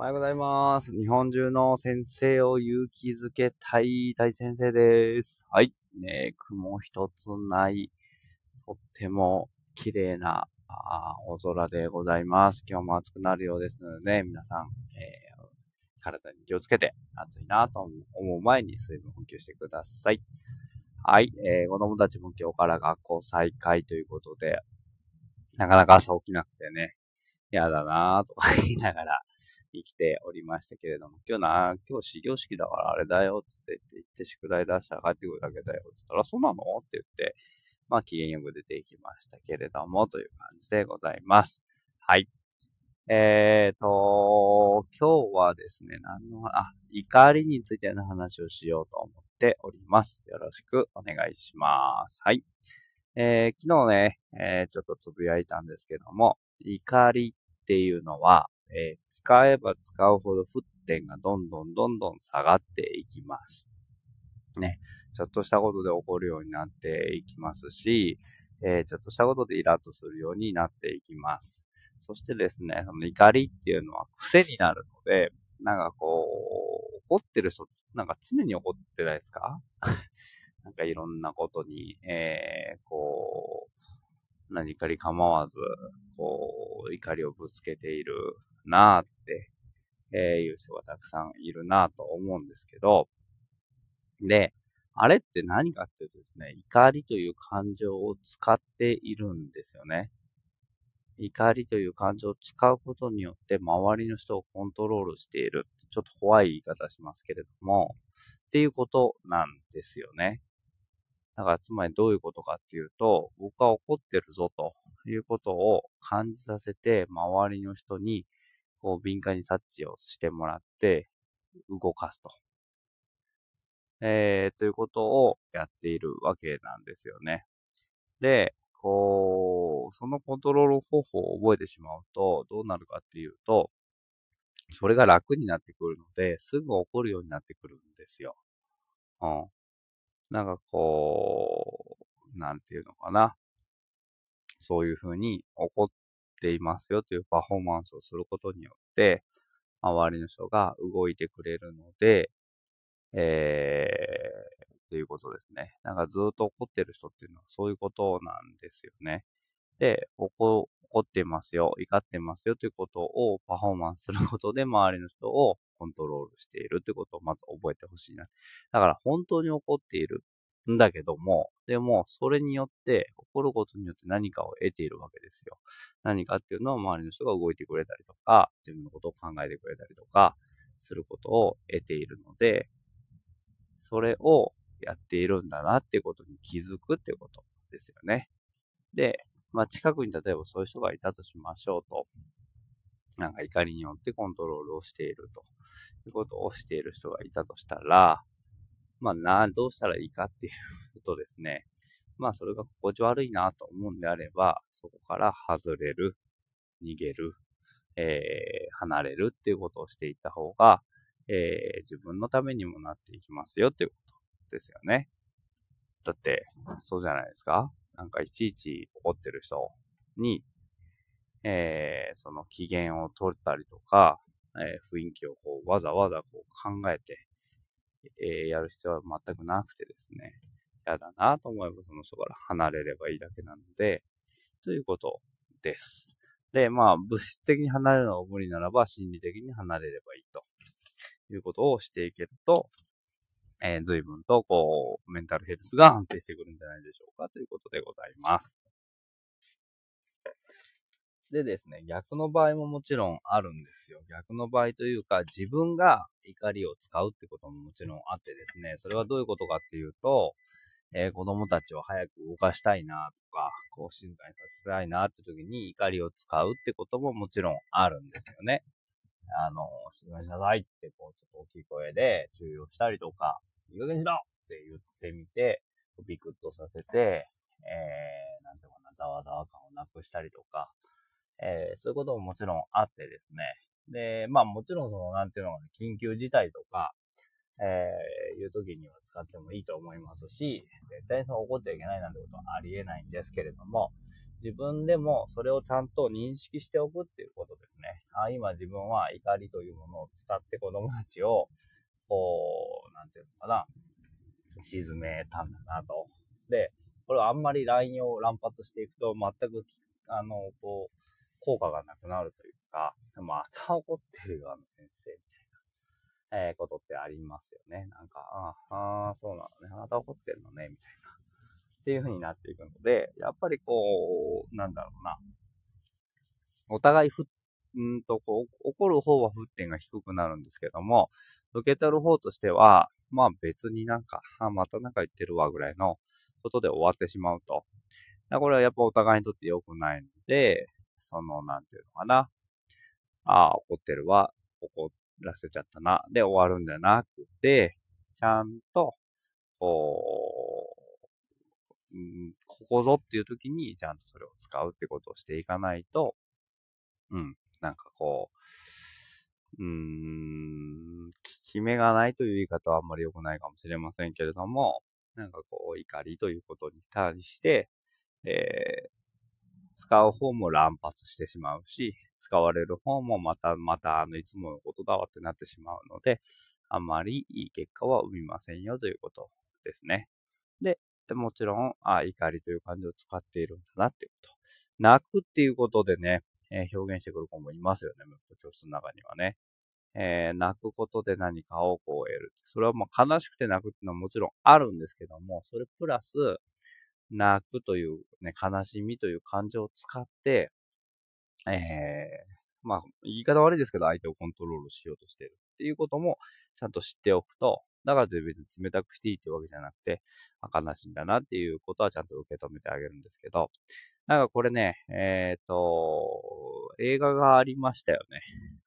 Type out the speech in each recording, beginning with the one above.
おはようございます。日本中の先生を勇気づけたい大先生です。はい。ね、雲一つない、とっても綺麗なあー大空でございます。今日も暑くなるようですので、ね皆さん、えー体に気をつけて、暑いなと思う前に水分補給してください。はい。えー子供たちも今日から学校再開ということで、なかなか朝起きなくてね、嫌だなぁとか言いながら生きておりましたけれども、今日な、今日始業式だからあれだよ、つって言って、行って宿題出したら帰ってくるだけだよっ、つったら、そうなの？って言って、まあ、機嫌よく出ていきましたけれども、という感じでございます。はい。えーと、今日はですね、何の、あ、怒りについての話をしようと思っております。よろしくお願いします。はい。えー昨日ね、えーちょっとつぶやいたんですけども、怒りっていうのは、えー使えば使うほど沸点がどんどんどんどん下がっていきます。ね。ちょっとしたことで起こるようになっていきますし、えーちょっとしたことでイラッとするようになっていきます。そしてですね、その怒りっていうのは癖になるので、なんかこう、怒ってる人、なんか常に怒ってないですか？なんかいろんなことに、えー、こう、何かに構わず、こう、怒りをぶつけているなーって、えーいう人がたくさんいるなと思うんですけど、で、あれって何かっていうとですね、怒りという感情を使っているんですよね。怒りという感情を使うことによって周りの人をコントロールしている。ちょっと怖い言い方しますけれども、っていうことなんですよね。だからつまりどういうことかっていうと、僕は怒ってるぞということを感じさせて、周りの人にこう敏感に察知をしてもらって動かすと。えー、ということをやっているわけなんですよね。で、こう、そのコントロール方法を覚えてしまうと、どうなるかっていうと、それが楽になってくるので、すぐ怒るようになってくるんですよ。うん。なんかこう、なんていうのかな。そういうふうに怒っていますよというパフォーマンスをすることによって、周りの人が動いてくれるので、えー、っていうことですね。なんかずっと怒ってる人っていうのはそういうことなんですよね。で、怒怒ってますよ、怒ってますよということをパフォーマンスすることで周りの人をコントロールしているということをまず覚えてほしいな。だから本当に怒っているんだけども、でもそれによって、怒ることによって何かを得ているわけですよ。何かっていうのは周りの人が動いてくれたりとか、自分のことを考えてくれたりとか、することを得ているので、それをやっているんだなっていうことに気づくってことですよね。で、まあ近くに例えばそういう人がいたとしましょうと。なんか怒りによってコントロールをしているということをしている人がいたとしたら、まあな、どうしたらいいかっていうことですね、まあそれが心地悪いなと思うんであれば、そこから外れる、逃げる、えー、離れるっていうことをしていった方が、えー、自分のためにもなっていきますよっていうことですよね。だって、そうじゃないですかなんかいちいち怒ってる人に、えー、その機嫌を取ったりとか、えー、雰囲気をこうわざわざこう考えて、えー、やる必要は全くなくてですね、嫌だなと思えばその人から離れればいいだけなので、ということです。で、まあ、物質的に離れるのが無理ならば、心理的に離れればいいということをしていけると、えー、随分と、こう、メンタルヘルスが安定してくるんじゃないでしょうかということでございます。でですね、逆の場合ももちろんあるんですよ。逆の場合というか、自分が怒りを使うってことももちろんあってですね、それはどういうことかっていうと、えー子供たちを早く動かしたいなとか、こう静かにさせたいなって時に怒りを使うってことももちろんあるんですよね。あの、静かにしなさいって、こう、ちょっと大きい声で注意をしたりとか、いい加減にしろって言ってみて、ビクッとさせて、えー、なんていうかな、ざわざわ感をなくしたりとか、えー、そういうことももちろんあってですね。で、まあもちろんその、なんていうのかな、緊急事態とか、えー、いう時には使ってもいいと思いますし、絶対にその怒っちゃいけないなんてことはありえないんですけれども、自分でもそれをちゃんと認識しておくっていうことですね。あ今自分は怒りというものを使って子供たちを、こう、なんていうのかな、沈めたんだなと。で、これはあんまり LINE を乱発していくと全く、あの、こう、効果がなくなるというか、また怒ってるよ、あの先生、みたいな、えー、ことってありますよね。なんか、ああ、そうなのね、あなた怒ってるのね、みたいな。っていう風になっていくので、やっぱりこう、なんだろうな。お互いふ、んと、こう、怒る方は沸点が低くなるんですけども、受け取る方としては、まあ別になんか、あ、またなんか言ってるわぐらいのことで終わってしまうと。これはやっぱお互いにとって良くないので、その、なんていうのかな。ああ、怒ってるわ。怒らせちゃったな。で終わるんじゃなくて、ちゃんと、こう、うん、ここぞっていう時にちゃんとそれを使うってことをしていかないと、うん、なんかこう、うーん、効き目がないという言い方はあんまり良くないかもしれませんけれども、なんかこう、怒りということに対して、えー、使う方も乱発してしまうし、使われる方もまた、また、あの、いつものことだわってなってしまうので、あまりいい結果は生みませんよということですね。で、もちろん、あ怒りという感情を使っているんだなっていうこと。泣くっていうことでね、えー、表現してくる子もいますよね、教室の中にはね。えー、泣くことで何かをこう得る。それはまあ悲しくて泣くっていうのはもちろんあるんですけども、それプラス、泣くというね、悲しみという感情を使って、ええー、まあ、言い方悪いですけど、相手をコントロールしようとしてるっていうことも、ちゃんと知っておくと、だからとい別に冷たくしていいってわけじゃなくて、悲しいんだなっていうことはちゃんと受け止めてあげるんですけど、なんかこれね、えっ、ー、と、映画がありましたよね。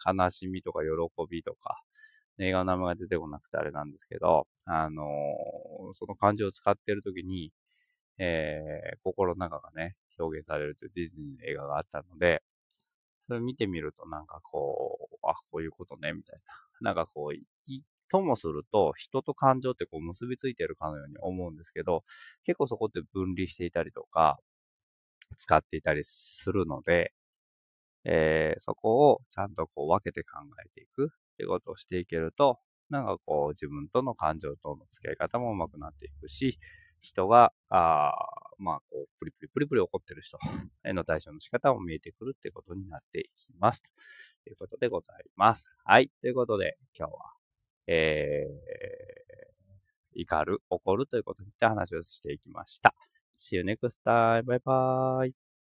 悲しみとか喜びとか、映画の名前が出てこなくてあれなんですけど、あのー、その感情を使っているときに、えー、心の中がね、表現されるというディズニーの映画があったので、それ見てみるとなんかこう、あ、こういうことね、みたいな。なんかこう、ともすると、人と感情ってこう結びついてるかのように思うんですけど、結構そこって分離していたりとか、使っていたりするので、えー、そこをちゃんとこう分けて考えていくってことをしていけると、なんかこう自分との感情との付き合い方も上手くなっていくし、人が、あまあ、こう、プリプリプリプリ怒ってる人への対処の仕方も見えてくるってことになっていきます。ということでございます。はい。ということで、今日は、えー、怒る、怒るということについて話をしていきました。See you next time. Bye bye.